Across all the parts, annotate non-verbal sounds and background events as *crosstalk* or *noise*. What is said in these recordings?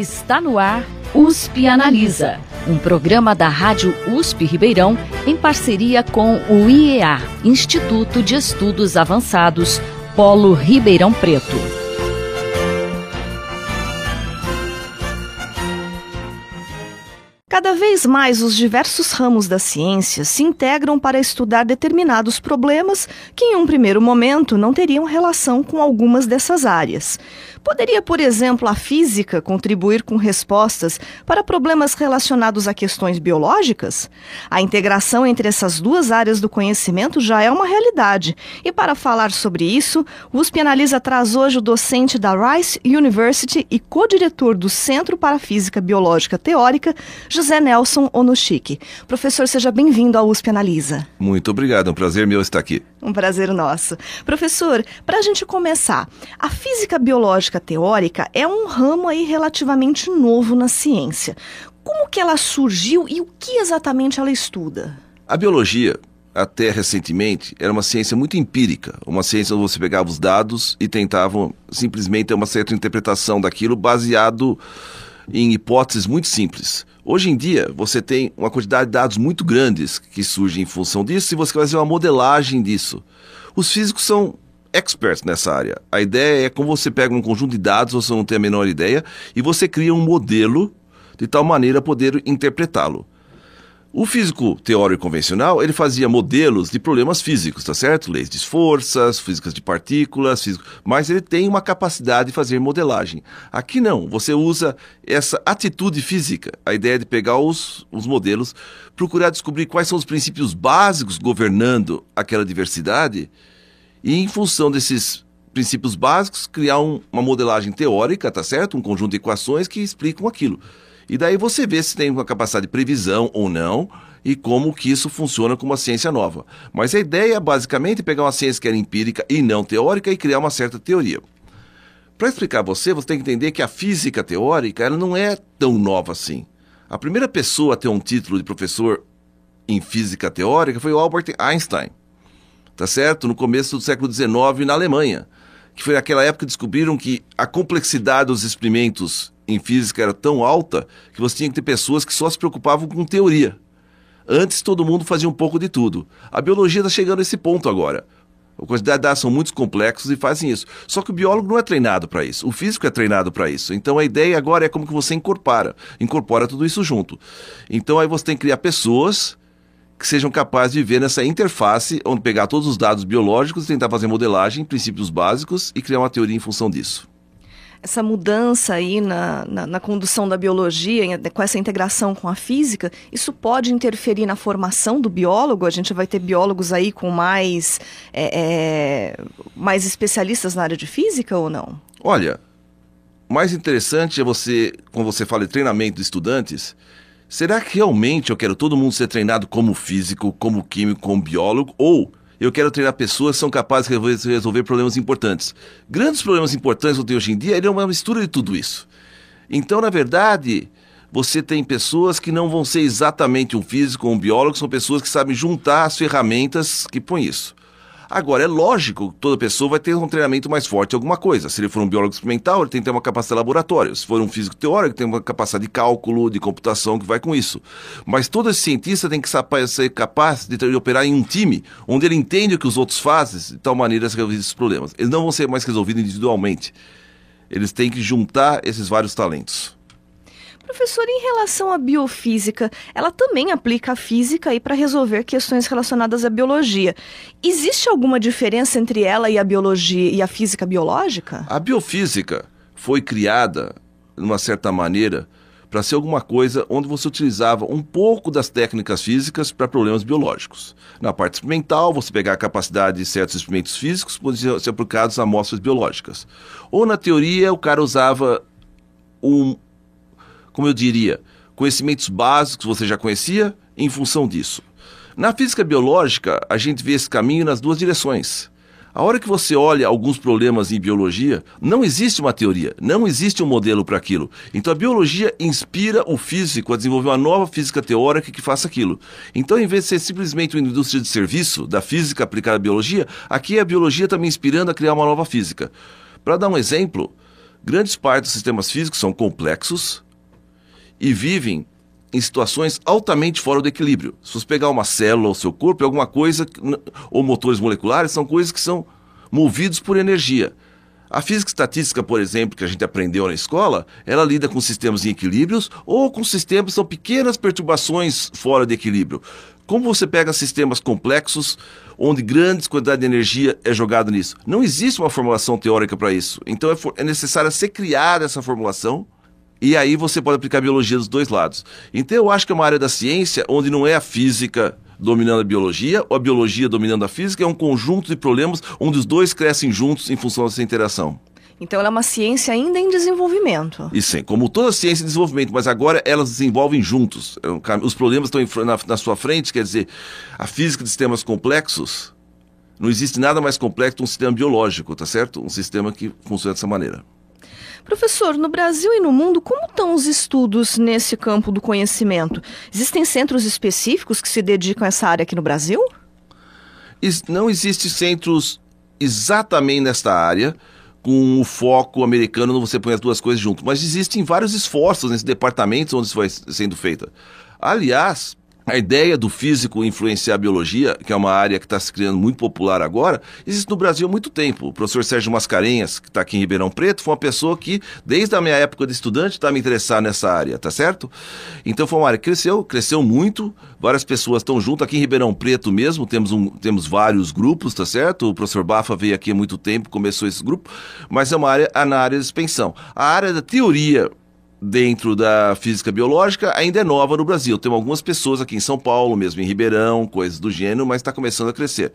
Está no ar USP Analisa, um programa da Rádio USP Ribeirão em parceria com o IEA, Instituto de Estudos Avançados, Polo Ribeirão Preto. Cada vez mais os diversos ramos da ciência se integram para estudar determinados problemas que, em um primeiro momento, não teriam relação com algumas dessas áreas. Poderia, por exemplo, a física contribuir com respostas para problemas relacionados a questões biológicas? A integração entre essas duas áreas do conhecimento já é uma realidade. E para falar sobre isso, o USP Analisa traz hoje o docente da Rice University e co-diretor do Centro para Física Biológica Teórica, José Nelson Onushiki. Professor, seja bem-vindo ao USP Analisa. Muito obrigado, é um prazer meu estar aqui. Um prazer nosso. Professor, para a gente começar, a física biológica teórica é um ramo aí relativamente novo na ciência. Como que ela surgiu e o que exatamente ela estuda? A biologia, até recentemente, era uma ciência muito empírica, uma ciência onde você pegava os dados e tentava simplesmente ter uma certa interpretação daquilo baseado em hipóteses muito simples. Hoje em dia, você tem uma quantidade de dados muito grandes que surgem em função disso e você vai fazer uma modelagem disso. Os físicos são experts nessa área. A ideia é como você pega um conjunto de dados, você não tem a menor ideia, e você cria um modelo de tal maneira poder interpretá-lo. O físico teórico convencional, ele fazia modelos de problemas físicos, tá certo? Leis de forças, físicas de partículas, físico... mas ele tem uma capacidade de fazer modelagem. Aqui não, você usa essa atitude física, a ideia de pegar os, os modelos, procurar descobrir quais são os princípios básicos governando aquela diversidade e, em função desses princípios básicos, criar um, uma modelagem teórica, tá certo? Um conjunto de equações que explicam aquilo. E daí você vê se tem uma capacidade de previsão ou não e como que isso funciona como uma ciência nova. Mas a ideia é basicamente pegar uma ciência que era empírica e não teórica e criar uma certa teoria. Para explicar você, você tem que entender que a física teórica ela não é tão nova assim. A primeira pessoa a ter um título de professor em física teórica foi o Albert Einstein tá certo? No começo do século XIX na Alemanha, que foi aquela época que descobriram que a complexidade dos experimentos em física era tão alta que você tinha que ter pessoas que só se preocupavam com teoria. Antes todo mundo fazia um pouco de tudo. A biologia está chegando a esse ponto agora. A quantidade de dados são muito complexos e fazem isso. Só que o biólogo não é treinado para isso. O físico é treinado para isso. Então a ideia agora é como que você incorpora, incorpora tudo isso junto. Então aí você tem que criar pessoas que sejam capazes de ver nessa interface, onde pegar todos os dados biológicos, tentar fazer modelagem, princípios básicos e criar uma teoria em função disso. Essa mudança aí na, na, na condução da biologia, com essa integração com a física, isso pode interferir na formação do biólogo? A gente vai ter biólogos aí com mais, é, é, mais especialistas na área de física ou não? Olha, mais interessante é você, quando você fala de treinamento de estudantes, Será que realmente eu quero todo mundo ser treinado como físico, como químico, como biólogo? Ou eu quero treinar pessoas que são capazes de resolver problemas importantes? Grandes problemas importantes que eu tenho hoje em dia é uma mistura de tudo isso. Então, na verdade, você tem pessoas que não vão ser exatamente um físico ou um biólogo, são pessoas que sabem juntar as ferramentas que põem isso. Agora, é lógico que toda pessoa vai ter um treinamento mais forte em alguma coisa. Se ele for um biólogo experimental, ele tem que ter uma capacidade de laboratório. Se for um físico teórico, tem uma capacidade de cálculo, de computação que vai com isso. Mas todo esse cientista tem que ser capaz de operar em um time, onde ele entende o que os outros fazem, de tal maneira a resolver esses problemas. Eles não vão ser mais resolvidos individualmente. Eles têm que juntar esses vários talentos. Professor, em relação à biofísica, ela também aplica a física para resolver questões relacionadas à biologia. Existe alguma diferença entre ela e a biologia e a física biológica? A biofísica foi criada, de uma certa maneira, para ser alguma coisa onde você utilizava um pouco das técnicas físicas para problemas biológicos. Na parte experimental, você pegar a capacidade de certos experimentos físicos podiam ser aplicados a amostras biológicas. Ou na teoria, o cara usava um, como eu diria, conhecimentos básicos você já conhecia em função disso. Na física biológica, a gente vê esse caminho nas duas direções. A hora que você olha alguns problemas em biologia, não existe uma teoria, não existe um modelo para aquilo. Então a biologia inspira o físico a desenvolver uma nova física teórica que faça aquilo. Então, em vez de ser simplesmente uma indústria de serviço da física aplicada à biologia, aqui é a biologia também inspirando a criar uma nova física. Para dar um exemplo, Grandes partes dos sistemas físicos são complexos e vivem em situações altamente fora do equilíbrio. Se você pegar uma célula ou seu corpo, é alguma coisa, ou motores moleculares, são coisas que são movidos por energia. A física estatística, por exemplo, que a gente aprendeu na escola, ela lida com sistemas em equilíbrios ou com sistemas que são pequenas perturbações fora de equilíbrio. Como você pega sistemas complexos, onde grandes quantidades de energia é jogada nisso? Não existe uma formulação teórica para isso. Então é, é necessário ser criada essa formulação e aí você pode aplicar a biologia dos dois lados. Então eu acho que é uma área da ciência onde não é a física dominando a biologia ou a biologia dominando a física, é um conjunto de problemas onde os dois crescem juntos em função dessa interação. Então ela é uma ciência ainda em desenvolvimento. E sim, como toda ciência em desenvolvimento, mas agora elas desenvolvem juntos. É os problemas estão na, na sua frente, quer dizer, a física de sistemas complexos, não existe nada mais complexo que um sistema biológico, tá certo? Um sistema que funciona dessa maneira. Professor, no Brasil e no mundo, como estão os estudos nesse campo do conhecimento? Existem centros específicos que se dedicam a essa área aqui no Brasil? Não existem centros exatamente nesta área, com o foco americano, não você põe as duas coisas junto. Mas existem vários esforços nesses departamentos onde isso vai sendo feito. Aliás, a ideia do físico influenciar a biologia, que é uma área que está se criando muito popular agora, existe no Brasil há muito tempo. O professor Sérgio Mascarenhas, que está aqui em Ribeirão Preto, foi uma pessoa que, desde a minha época de estudante, está me interessar nessa área, tá certo? Então foi uma área que cresceu, cresceu muito, várias pessoas estão junto. Aqui em Ribeirão Preto mesmo, temos, um, temos vários grupos, tá certo? O professor Bafa veio aqui há muito tempo, começou esse grupo, mas é uma área na área de expansão. A área da teoria dentro da física biológica ainda é nova no Brasil. Tem algumas pessoas aqui em São Paulo, mesmo em Ribeirão, coisas do gênero, mas está começando a crescer.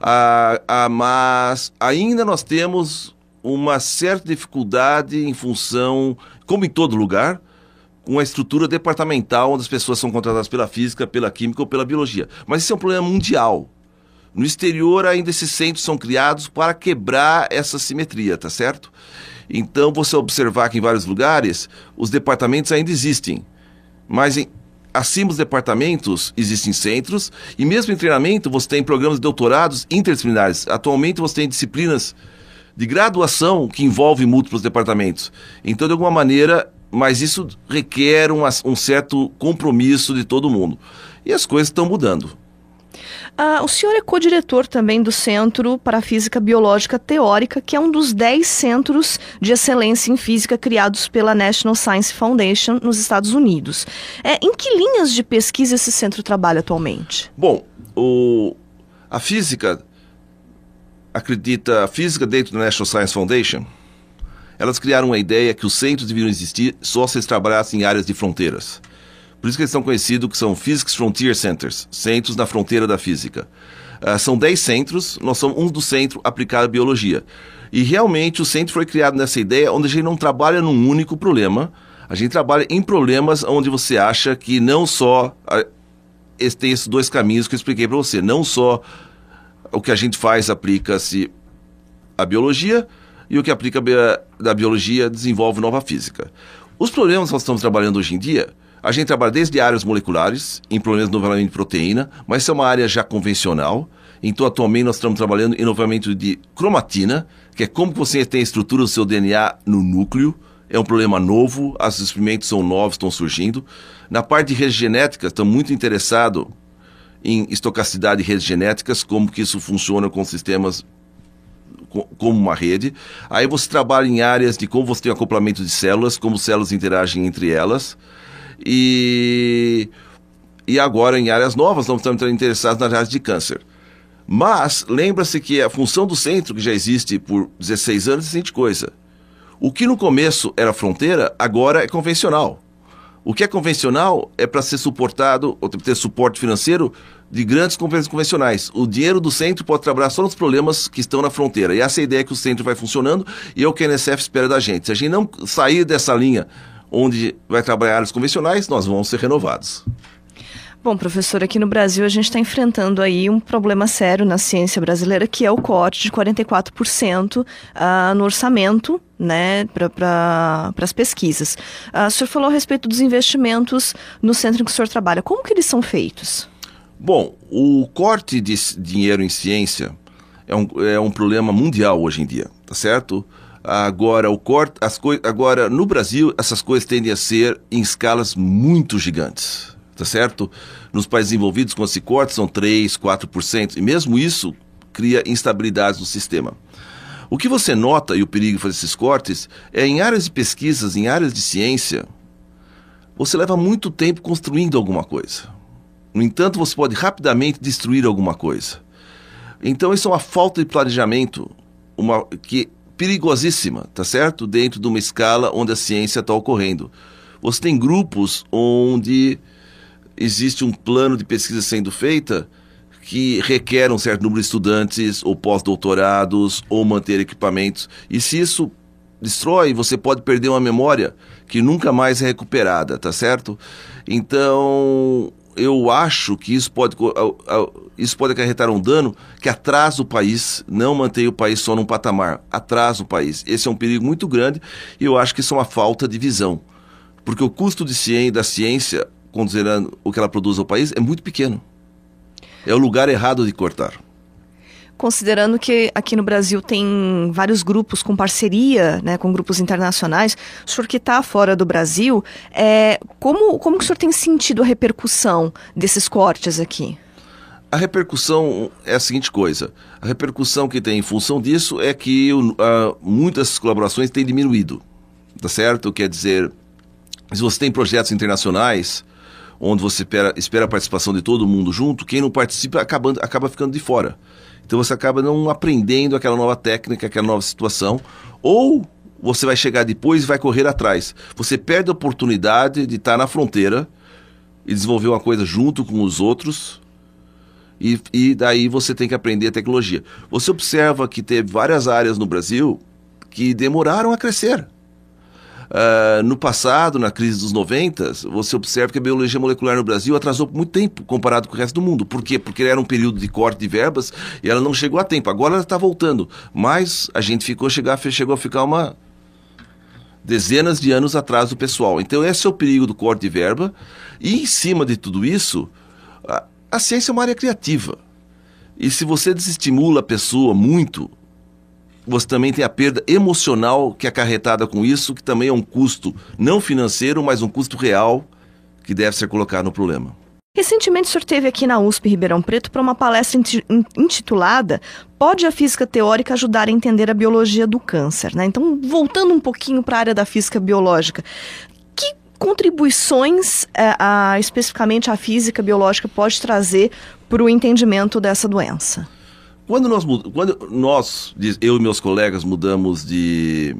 Ah, ah, mas ainda nós temos uma certa dificuldade em função, como em todo lugar, com a estrutura departamental onde as pessoas são contratadas pela física, pela química ou pela biologia. Mas isso é um problema mundial. No exterior, ainda esses centros são criados para quebrar essa simetria, tá certo? Então, você observar que em vários lugares os departamentos ainda existem, mas em, acima dos departamentos existem centros e mesmo em treinamento você tem programas de doutorados interdisciplinares. Atualmente você tem disciplinas de graduação que envolvem múltiplos departamentos. Então, de alguma maneira, mas isso requer um, um certo compromisso de todo mundo. E as coisas estão mudando. Ah, o senhor é co-diretor também do Centro para a Física Biológica Teórica, que é um dos 10 centros de excelência em física criados pela National Science Foundation nos Estados Unidos. É, em que linhas de pesquisa esse centro trabalha atualmente? Bom, o, a física acredita, a física dentro da National Science Foundation, elas criaram uma ideia que os centros deveriam existir só se eles trabalhassem em áreas de fronteiras. Por isso que eles são conhecidos que são Physics Frontier Centers, centros na fronteira da física. Uh, são 10 centros, nós somos um dos centros aplicado à biologia. E realmente o centro foi criado nessa ideia onde a gente não trabalha num único problema, a gente trabalha em problemas onde você acha que não só uh, tem esses dois caminhos que eu expliquei para você, não só o que a gente faz aplica-se à biologia e o que aplica da biologia desenvolve nova física. Os problemas que nós estamos trabalhando hoje em dia a gente trabalha desde áreas moleculares, em problemas de novelamento de proteína, mas isso é uma área já convencional. Então, atualmente, nós estamos trabalhando em novelamento de cromatina, que é como você tem a estrutura do seu DNA no núcleo. É um problema novo, os experimentos são novos, estão surgindo. Na parte de redes genéticas, estamos muito interessados em estocasticidade de redes genéticas, como que isso funciona com sistemas como uma rede. Aí você trabalha em áreas de como você tem acoplamento de células, como células interagem entre elas. E, e agora em áreas novas, nós estamos interessados nas áreas de câncer. Mas lembra-se que a função do centro, que já existe por 16 anos, é a seguinte coisa. O que no começo era fronteira, agora é convencional. O que é convencional é para ser suportado, ou ter suporte financeiro de grandes companhias convencionais. O dinheiro do centro pode trabalhar só nos problemas que estão na fronteira. E essa é a ideia que o centro vai funcionando e é o que a NSF espera da gente. Se a gente não sair dessa linha onde vai trabalhar áreas convencionais, nós vamos ser renovados. Bom, professor, aqui no Brasil a gente está enfrentando aí um problema sério na ciência brasileira, que é o corte de 44% uh, ah, no orçamento né, para pra, as pesquisas. Uh, o senhor falou a respeito dos investimentos no centro em que o senhor trabalha. Como que eles são feitos? Bom, o corte de dinheiro em ciência é um, é um problema mundial hoje em dia, tá certo? Agora, o corte, as agora, no Brasil, essas coisas tendem a ser em escalas muito gigantes, tá certo? Nos países envolvidos com esse corte são 3, 4%, e mesmo isso cria instabilidades no sistema. O que você nota, e o perigo fazer esses cortes, é em áreas de pesquisas, em áreas de ciência, você leva muito tempo construindo alguma coisa. No entanto, você pode rapidamente destruir alguma coisa. Então, isso é uma falta de planejamento, uma que perigosíssima, tá certo? Dentro de uma escala onde a ciência está ocorrendo. Você tem grupos onde existe um plano de pesquisa sendo feita que requer um certo número de estudantes ou pós-doutorados ou manter equipamentos. E se isso destrói, você pode perder uma memória que nunca mais é recuperada, tá certo? Então, eu acho que isso pode, isso pode acarretar um dano que atrasa o país, não mantém o país só num patamar, atrasa o país. Esse é um perigo muito grande e eu acho que isso é uma falta de visão. Porque o custo de ciência, da ciência, considerando o que ela produz ao país, é muito pequeno. É o lugar errado de cortar considerando que aqui no Brasil tem vários grupos com parceria, né, com grupos internacionais, o senhor que está fora do Brasil, é, como, como que o senhor tem sentido a repercussão desses cortes aqui? A repercussão é a seguinte coisa: a repercussão que tem em função disso é que muitas colaborações têm diminuído, tá certo? Quer dizer, se você tem projetos internacionais onde você espera, espera a participação de todo mundo junto, quem não participa acaba, acaba ficando de fora. Então você acaba não aprendendo aquela nova técnica, aquela nova situação, ou você vai chegar depois e vai correr atrás. Você perde a oportunidade de estar na fronteira e desenvolver uma coisa junto com os outros. E, e daí você tem que aprender a tecnologia. Você observa que teve várias áreas no Brasil que demoraram a crescer. Uh, no passado, na crise dos 90, você observa que a biologia molecular no Brasil atrasou muito tempo comparado com o resto do mundo. Por quê? Porque era um período de corte de verbas e ela não chegou a tempo. Agora ela está voltando. Mas a gente ficou chegar, chegou a ficar uma dezenas de anos atrás do pessoal. Então esse é o perigo do corte de verba. E em cima de tudo isso, a, a ciência é uma área criativa. E se você desestimula a pessoa muito, você também tem a perda emocional que é acarretada com isso, que também é um custo não financeiro, mas um custo real que deve ser colocado no problema. Recentemente, o senhor esteve aqui na USP Ribeirão Preto para uma palestra intitulada Pode a física teórica ajudar a entender a biologia do câncer? Né? Então, voltando um pouquinho para a área da física biológica, que contribuições é, a, especificamente a física biológica pode trazer para o entendimento dessa doença? Quando nós, quando nós, eu e meus colegas, mudamos de,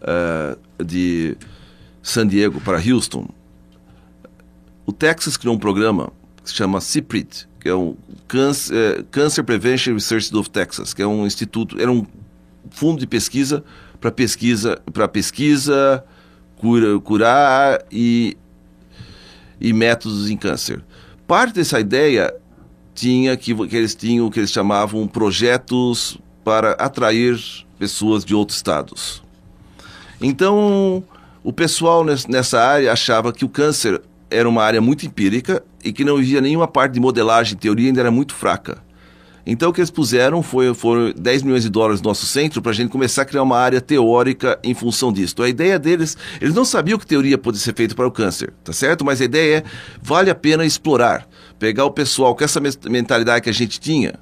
uh, de San Diego para Houston, o Texas criou um programa que se chama CIPRIT, que é um Cancer, uh, Cancer Prevention Research of Texas, que é um instituto, era um fundo de pesquisa para pesquisa, para pesquisa, cura, curar e, e métodos em câncer. Parte dessa ideia tinha que, que eles tinham que eles chamavam projetos para atrair pessoas de outros estados. Então, o pessoal nessa área achava que o câncer era uma área muito empírica e que não havia nenhuma parte de modelagem, teoria ainda era muito fraca. Então o que eles puseram foi, foram 10 milhões de dólares no nosso centro para a gente começar a criar uma área teórica em função disso. A ideia deles, eles não sabiam que teoria podia ser feita para o câncer, tá certo? Mas a ideia é, vale a pena explorar pegar o pessoal com essa mentalidade que a gente tinha,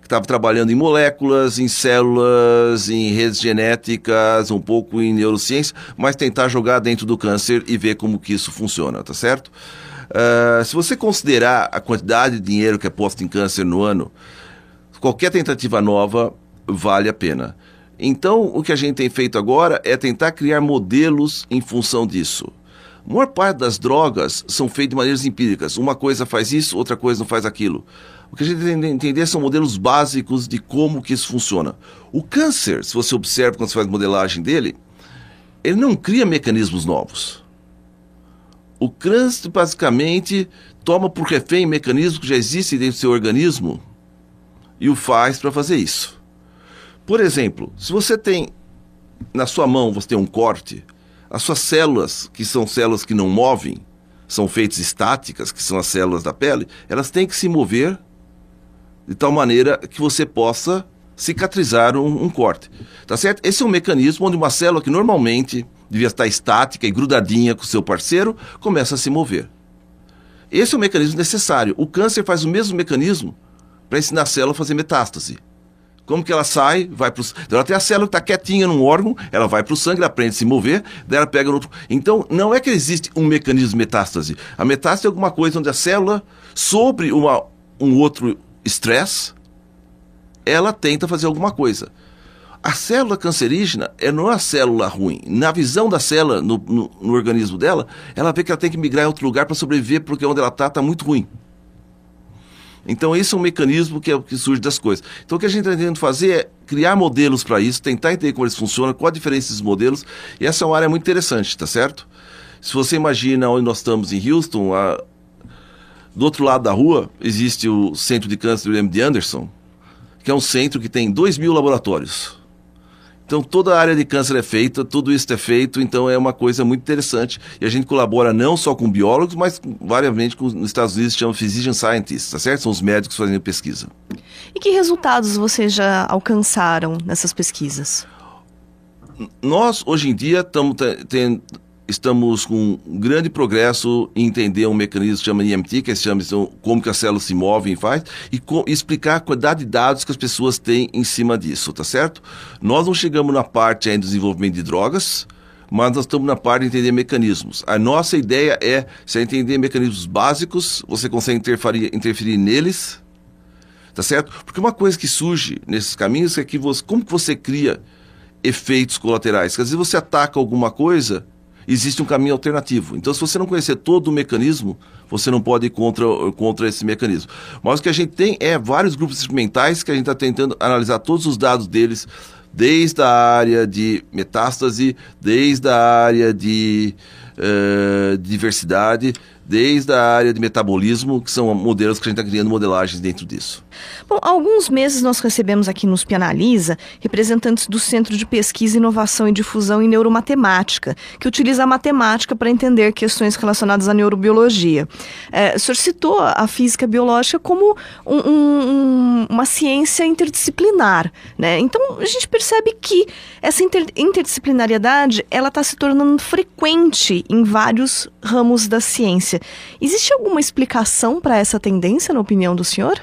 que estava trabalhando em moléculas, em células, em redes genéticas, um pouco em neurociência, mas tentar jogar dentro do câncer e ver como que isso funciona, tá certo? Uh, se você considerar a quantidade de dinheiro que é posto em câncer no ano, qualquer tentativa nova vale a pena. Então, o que a gente tem feito agora é tentar criar modelos em função disso. A maior parte das drogas são feitas de maneiras empíricas. Uma coisa faz isso, outra coisa não faz aquilo. O que a gente tem que entender são modelos básicos de como que isso funciona. O câncer, se você observa quando você faz modelagem dele, ele não cria mecanismos novos. O câncer basicamente toma por refém mecanismos que já existem dentro do seu organismo e o faz para fazer isso. Por exemplo, se você tem na sua mão você tem um corte, as suas células, que são células que não movem, são feitas estáticas, que são as células da pele, elas têm que se mover de tal maneira que você possa cicatrizar um, um, corte. Tá certo? Esse é um mecanismo onde uma célula que normalmente devia estar estática e grudadinha com o seu parceiro começa a se mover. Esse é o mecanismo necessário. O câncer faz o mesmo mecanismo para ensinar a célula a fazer metástase. Como que ela sai, vai para. Então ela tem a célula que está quietinha num órgão, ela vai para o sangue, ela aprende a se mover, daí ela pega no outro... Então, não é que existe um mecanismo de metástase. A metástase é alguma coisa onde a célula, sobre uma, um outro estresse, ela tenta fazer alguma coisa. A célula cancerígena é não é a célula ruim. Na visão da célula, no, no, no organismo dela, ela vê que ela tem que migrar em outro lugar para sobreviver, porque onde ela está está muito ruim. Então, esse é um mecanismo que é que surge das coisas. Então, o que a gente está tentando fazer é criar modelos para isso, tentar entender como eles funcionam, qual a diferença desses modelos, e essa é uma área muito interessante, tá certo? Se você imagina onde nós estamos em Houston, a... do outro lado da rua existe o Centro de Câncer do MD Anderson, que é um centro que tem 2 mil laboratórios. Então toda a área de câncer é feita, tudo isso é feito, então é uma coisa muito interessante. E a gente colabora não só com biólogos, mas variamente com, nos Estados Unidos chama physician scientists, tá certo? São os médicos fazendo pesquisa. E que resultados vocês já alcançaram nessas pesquisas? Nós, hoje em dia, estamos estamos com um grande progresso em entender um mecanismo que chama IMT, que é chama então, como que as células se movem e faz, e, explicar a quantidade de dados que as pessoas têm em cima disso, tá certo? Nós não chegamos na parte ainda do desenvolvimento de drogas, mas nós estamos na parte de entender mecanismos. A nossa ideia é, se entender mecanismos básicos, você consegue interferir, interferir neles, tá certo? Porque uma coisa que surge nesses caminhos é que você, como que você cria efeitos colaterais? Quer dizer, você ataca alguma coisa existe um caminho alternativo. Então, se você não conhecer todo o mecanismo, você não pode ir contra, contra esse mecanismo. Mas o que a gente tem é vários grupos experimentais que a gente está tentando analisar todos os dados deles, desde a área de metástase, desde a área de uh, diversidade, desde a área de metabolismo, que são modelos que a gente está criando modelagens dentro disso. Bom, há alguns meses nós recebemos aqui nos Pianalisa representantes do Centro de Pesquisa, Inovação e Difusão em Neuromatemática, que utiliza a matemática para entender questões relacionadas à neurobiologia. É, o senhor citou a física biológica como um, um, uma ciência interdisciplinar, né? Então a gente percebe que essa inter, interdisciplinariedade ela está se tornando frequente em vários ramos da ciência. Existe alguma explicação para essa tendência, na opinião do senhor?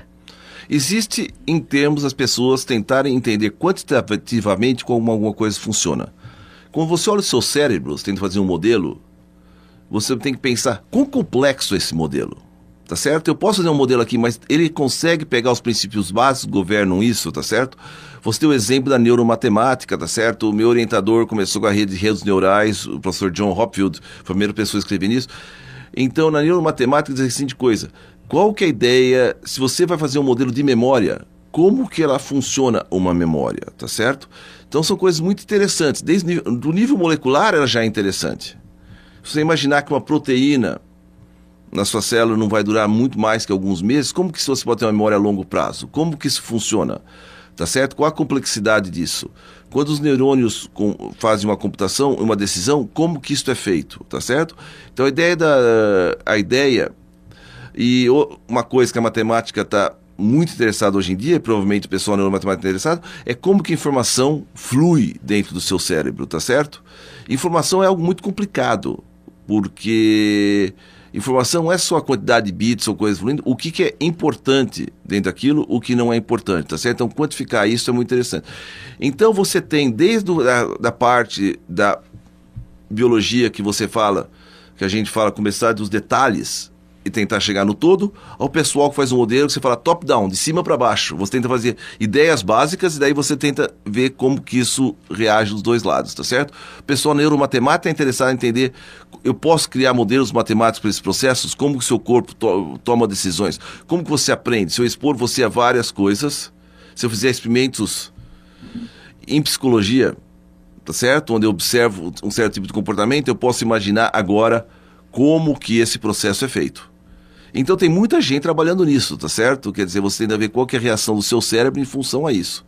Existe, em termos, as pessoas tentarem entender quantitativamente como alguma coisa funciona. Quando você olha o seu cérebro, você tenta fazer um modelo, você tem que pensar quão complexo é esse modelo. Tá certo? Eu posso fazer um modelo aqui, mas ele consegue pegar os princípios básicos governam isso, tá certo? Você tem o exemplo da neuromatemática, tá certo? O meu orientador começou com a rede de redes neurais, o professor John Hopfield, foi a primeira pessoa a escrever nisso. Então, na neuromatemática diz assim de coisa. Qual que é a ideia, se você vai fazer um modelo de memória, como que ela funciona uma memória, tá certo? Então são coisas muito interessantes. Desde do nível molecular ela já é interessante. Se você imaginar que uma proteína na sua célula não vai durar muito mais que alguns meses, como que você pode ter uma memória a longo prazo? Como que isso funciona? Tá certo? Qual a complexidade disso? Quando os neurônios com, fazem uma computação, uma decisão, como que isso é feito? Tá certo? Então a ideia da a ideia e uma coisa que a matemática está muito interessada hoje em dia, e provavelmente o pessoal neuromatemática interessado, é como que a informação flui dentro do seu cérebro, tá certo? Informação é algo muito complicado, porque Informação é só a quantidade de bits ou coisas fluindo, o que, que é importante dentro daquilo, o que não é importante, tá certo? Então, quantificar isso é muito interessante. Então, você tem desde a da parte da biologia que você fala, que a gente fala, começar dos detalhes, e tentar chegar no todo, ao pessoal que faz um modelo que você fala top-down, de cima para baixo. Você tenta fazer ideias básicas e daí você tenta ver como que isso reage dos dois lados, tá certo? O pessoal neuromatemática é interessado em entender, eu posso criar modelos matemáticos para esses processos, como que o seu corpo to toma decisões, como que você aprende, se eu expor você a várias coisas, se eu fizer experimentos em psicologia, tá certo? Onde eu observo um certo tipo de comportamento, eu posso imaginar agora como que esse processo é feito. Então tem muita gente trabalhando nisso, tá certo? Quer dizer, você tem que ver qual é a reação do seu cérebro em função a isso.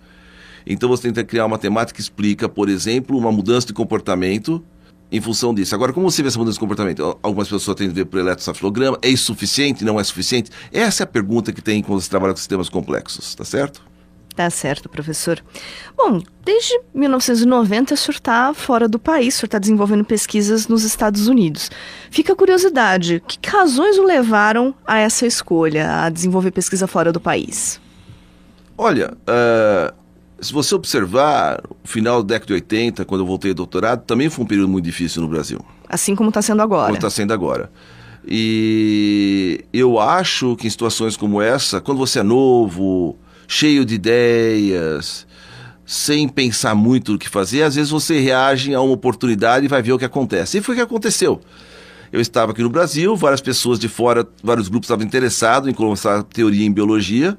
Então você tenta criar uma matemática que explica, por exemplo, uma mudança de comportamento em função disso. Agora, como você vê essa mudança de comportamento? Algumas pessoas têm que ver por eletrocefalograma. É isso suficiente? Não é suficiente? Essa é a pergunta que tem quando você trabalha com sistemas complexos, tá certo? Tá certo, professor. Bom, desde 1990 o senhor está fora do país, o senhor está desenvolvendo pesquisas nos Estados Unidos. Fica a curiosidade, que razões o levaram a essa escolha, a desenvolver pesquisa fora do país? Olha, uh, se você observar, o final da década de 80, quando eu voltei ao doutorado, também foi um período muito difícil no Brasil. Assim como está sendo agora. Como está sendo agora. E eu acho que em situações como essa, quando você é novo, cheio de ideias, sem pensar muito o que fazer, às vezes você reage a uma oportunidade e vai ver o que acontece. E foi o que aconteceu. Eu estava aqui no Brasil, várias pessoas de fora, vários grupos estavam interessados em começar teoria em biologia,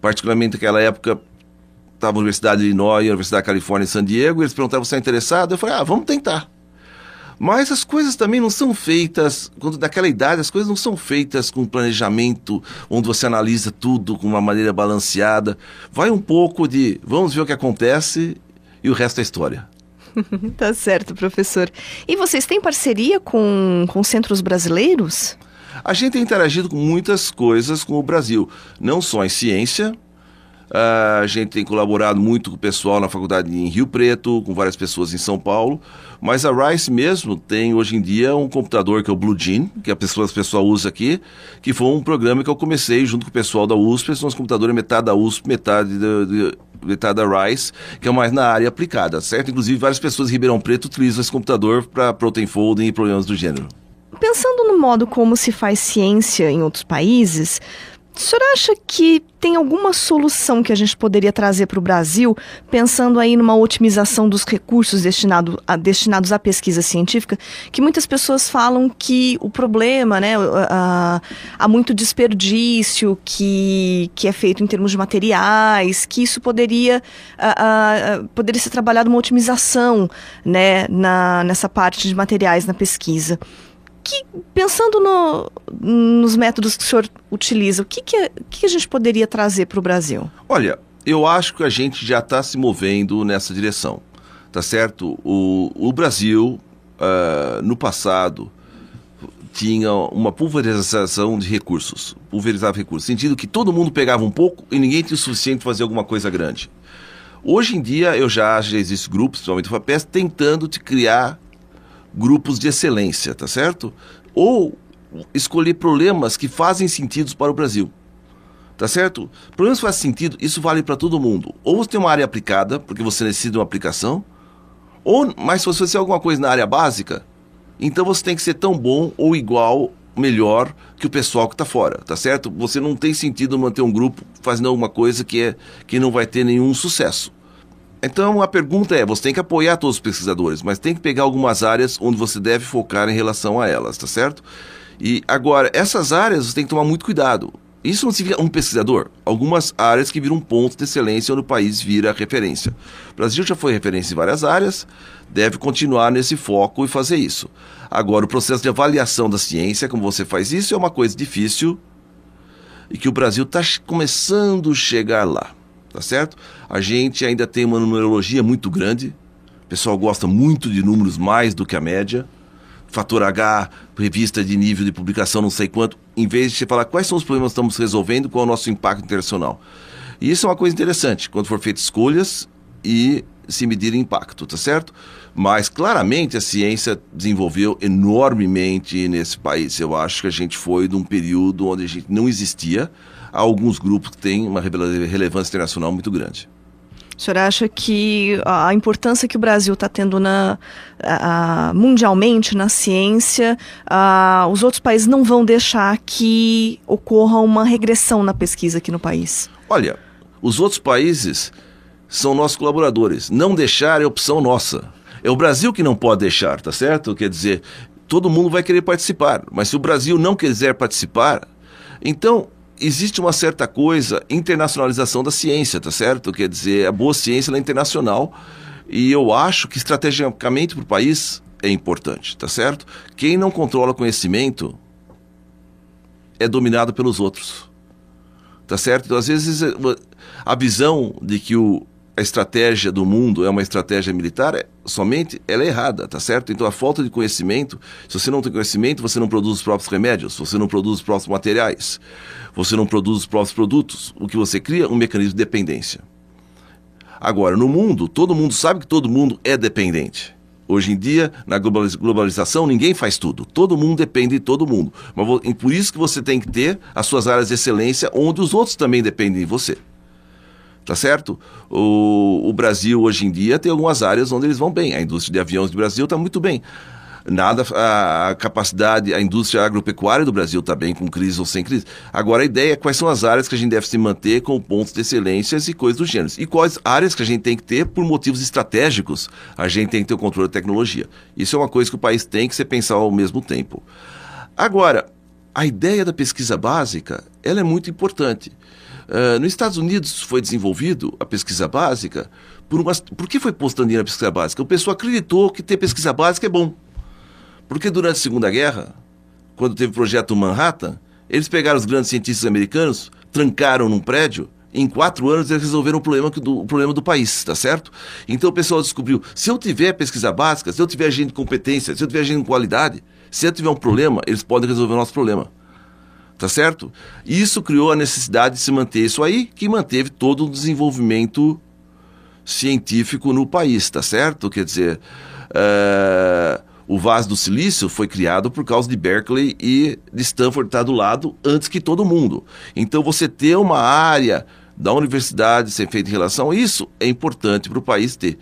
particularmente naquela época estava na Universidade de Illinois, Universidade da Califórnia em San Diego, eles perguntavam se é interessado, eu falei, ah, vamos tentar. Mas as coisas também não são feitas, quando daquela idade, as coisas não são feitas com planejamento, onde você analisa tudo com uma maneira balanceada. Vai um pouco de vamos ver o que acontece e o resto é história. *laughs* tá certo, professor. E vocês têm parceria com, com centros brasileiros? A gente tem interagido com muitas coisas com o Brasil, não só em ciência, a gente tem colaborado muito com o pessoal na faculdade em Rio Preto, com várias pessoas em São Paulo. Mas a Rice mesmo tem hoje em dia um computador que é o Blue Jean, que a pessoa, a pessoa usa aqui, que foi um programa que eu comecei junto com o pessoal da USP. Esse computador é metade da USP, metade de, metade da Rice, que é mais na área aplicada, certo? Inclusive, várias pessoas em Ribeirão Preto utilizam esse computador para protein folding e problemas do gênero. Pensando no modo como se faz ciência em outros países, o senhor acha que tem alguma solução que a gente poderia trazer para o Brasil, pensando aí numa otimização dos recursos destinado a, destinados à pesquisa científica, que muitas pessoas falam que o problema, né, há muito desperdício que, que é feito em termos de materiais, que isso poderia, poderia ser trabalhado uma otimização né, na, nessa parte de materiais na pesquisa que, pensando no, nos métodos que o senhor utiliza, o que, que, é, que a gente poderia trazer para o Brasil? Olha, eu acho que a gente já está se movendo nessa direção, tá certo? O, o Brasil, uh, no passado, tinha uma pulverização de recursos, pulverizava recursos, sentido que todo mundo pegava um pouco e ninguém tinha o suficiente para fazer alguma coisa grande. Hoje em dia, eu já acho que existem grupos, principalmente o FAPES, tentando te criar grupos de excelência, tá certo? Ou escolher problemas que fazem sentido para o Brasil. Tá certo? Problemas que fazem sentido, isso vale para todo mundo. Ou você tem uma área aplicada, porque você necessita de uma aplicação, ou, mas se você fizer alguma coisa na área básica, então você tem que ser tão bom ou igual, melhor que o pessoal que está fora, tá certo? Você não tem sentido manter um grupo fazendo alguma coisa que, é, que não vai ter nenhum sucesso. Então a pergunta é: você tem que apoiar todos os pesquisadores, mas tem que pegar algumas áreas onde você deve focar em relação a elas, tá certo? E agora, essas áreas você tem que tomar muito cuidado. Isso não significa um pesquisador. Algumas áreas que viram um ponto de excelência onde o país vira referência. O Brasil já foi referência em várias áreas, deve continuar nesse foco e fazer isso. Agora, o processo de avaliação da ciência, como você faz isso, é uma coisa difícil e que o Brasil está começando a chegar lá tá certo? A gente ainda tem uma numerologia muito grande, o pessoal gosta muito de números mais do que a média. Fator H, revista de nível de publicação, não sei quanto, em vez de você falar quais são os problemas que estamos resolvendo, qual é o nosso impacto internacional. E isso é uma coisa interessante, quando for feitas escolhas e se medir impacto, tá certo? Mas claramente a ciência desenvolveu enormemente nesse país. Eu acho que a gente foi de um período onde a gente não existia há alguns grupos que têm uma relevância internacional muito grande. O senhor acha que a importância que o Brasil está tendo na, a, mundialmente na ciência, a, os outros países não vão deixar que ocorra uma regressão na pesquisa aqui no país? Olha, os outros países são nossos colaboradores. Não deixar é opção nossa. É o Brasil que não pode deixar, tá certo? Quer dizer, todo mundo vai querer participar, mas se o Brasil não quiser participar, então existe uma certa coisa, internacionalização da ciência, tá certo? Quer dizer, a boa ciência é internacional e eu acho que estrategicamente para o país é importante, tá certo? Quem não controla conhecimento é dominado pelos outros, tá certo? Então, às vezes, a visão de que o, a estratégia do mundo é uma estratégia militar, é, somente ela é errada, tá certo? Então a falta de conhecimento, se você não tem conhecimento, você não produz os próprios remédios, você não produz os próprios materiais, você não produz os próprios produtos, o que você cria um mecanismo de dependência. Agora, no mundo, todo mundo sabe que todo mundo é dependente. Hoje em dia, na globalização, ninguém faz tudo. Todo mundo depende de todo mundo. Mas por isso que você tem que ter as suas áreas de excelência onde os outros também dependem de você. Tá certo? O, o Brasil, hoje em dia, tem algumas áreas onde eles vão bem. A indústria de aviões do Brasil está muito bem nada a, capacidade, a indústria agropecuária do Brasil está bem, com crise ou sem crise. Agora a ideia é quais são as áreas que a gente deve se manter com pontos de excelência e coisas do gênero. E quais áreas que a gente tem que ter por motivos estratégicos, a gente tem que ter o controle da tecnologia. Isso é uma coisa que o país tem que se pensar ao mesmo tempo. Agora, a ideia da pesquisa básica, ela é muito importante. Uh, nos Estados Unidos foi desenvolvido a pesquisa básica por uma... Por que foi posto na pesquisa básica? O pessoal acreditou que ter pesquisa básica é bom. Porque durante a Segunda Guerra, quando teve o projeto Manhattan, eles pegaram os grandes cientistas americanos, trancaram num prédio, em quatro anos eles resolveram o problema do, o problema do país, tá certo? Então o pessoal descobriu, se eu tiver pesquisa básica, se eu tiver gente de competência, se eu tiver gente de qualidade, se eu tiver um problema, eles podem resolver o nosso problema. Tá certo? Isso criou a necessidade de se manter isso aí, que manteve todo o desenvolvimento científico no país, tá certo? Quer dizer, uh, o vaso do silício foi criado por causa de Berkeley e de Stanford estar do lado antes que todo mundo. Então você ter uma área da universidade ser feita em relação a isso é importante para o país ter.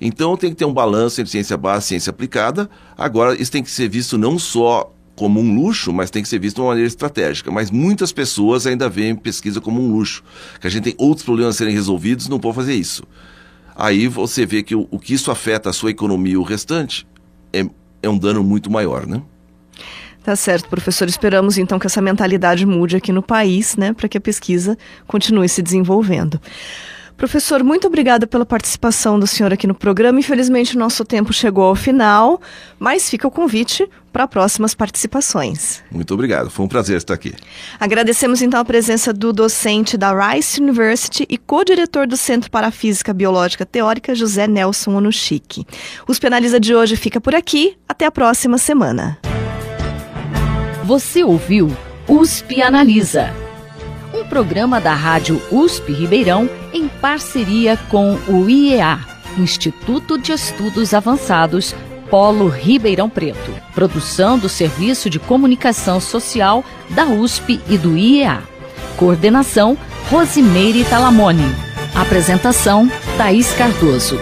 Então tem que ter um balanço entre ciência básica e ciência aplicada. Agora, isso tem que ser visto não só como um luxo, mas tem que ser visto de uma maneira estratégica. Mas muitas pessoas ainda veem pesquisa como um luxo, que a gente tem outros problemas a serem resolvidos, não pode fazer isso. Aí você vê que o, o que isso afeta a sua economia e o restante é é um dano muito maior, né? Tá certo, professor. Esperamos então que essa mentalidade mude aqui no país, né, para que a pesquisa continue se desenvolvendo. Professor, muito obrigada pela participação do senhor aqui no programa. Infelizmente, o nosso tempo chegou ao final, mas fica o convite para próximas participações. Muito obrigado, foi um prazer estar aqui. Agradecemos então a presença do docente da Rice University e co-diretor do Centro para a Física Biológica Teórica, José Nelson Onuchique. Os Penaliza de hoje fica por aqui. Até a próxima semana. Você ouviu USP Analisa um programa da Rádio USP Ribeirão em parceria com o IEA, Instituto de Estudos Avançados, Polo Ribeirão Preto. Produção do Serviço de Comunicação Social da USP e do IEA. Coordenação Rosimeire Talamone. Apresentação Thaís Cardoso.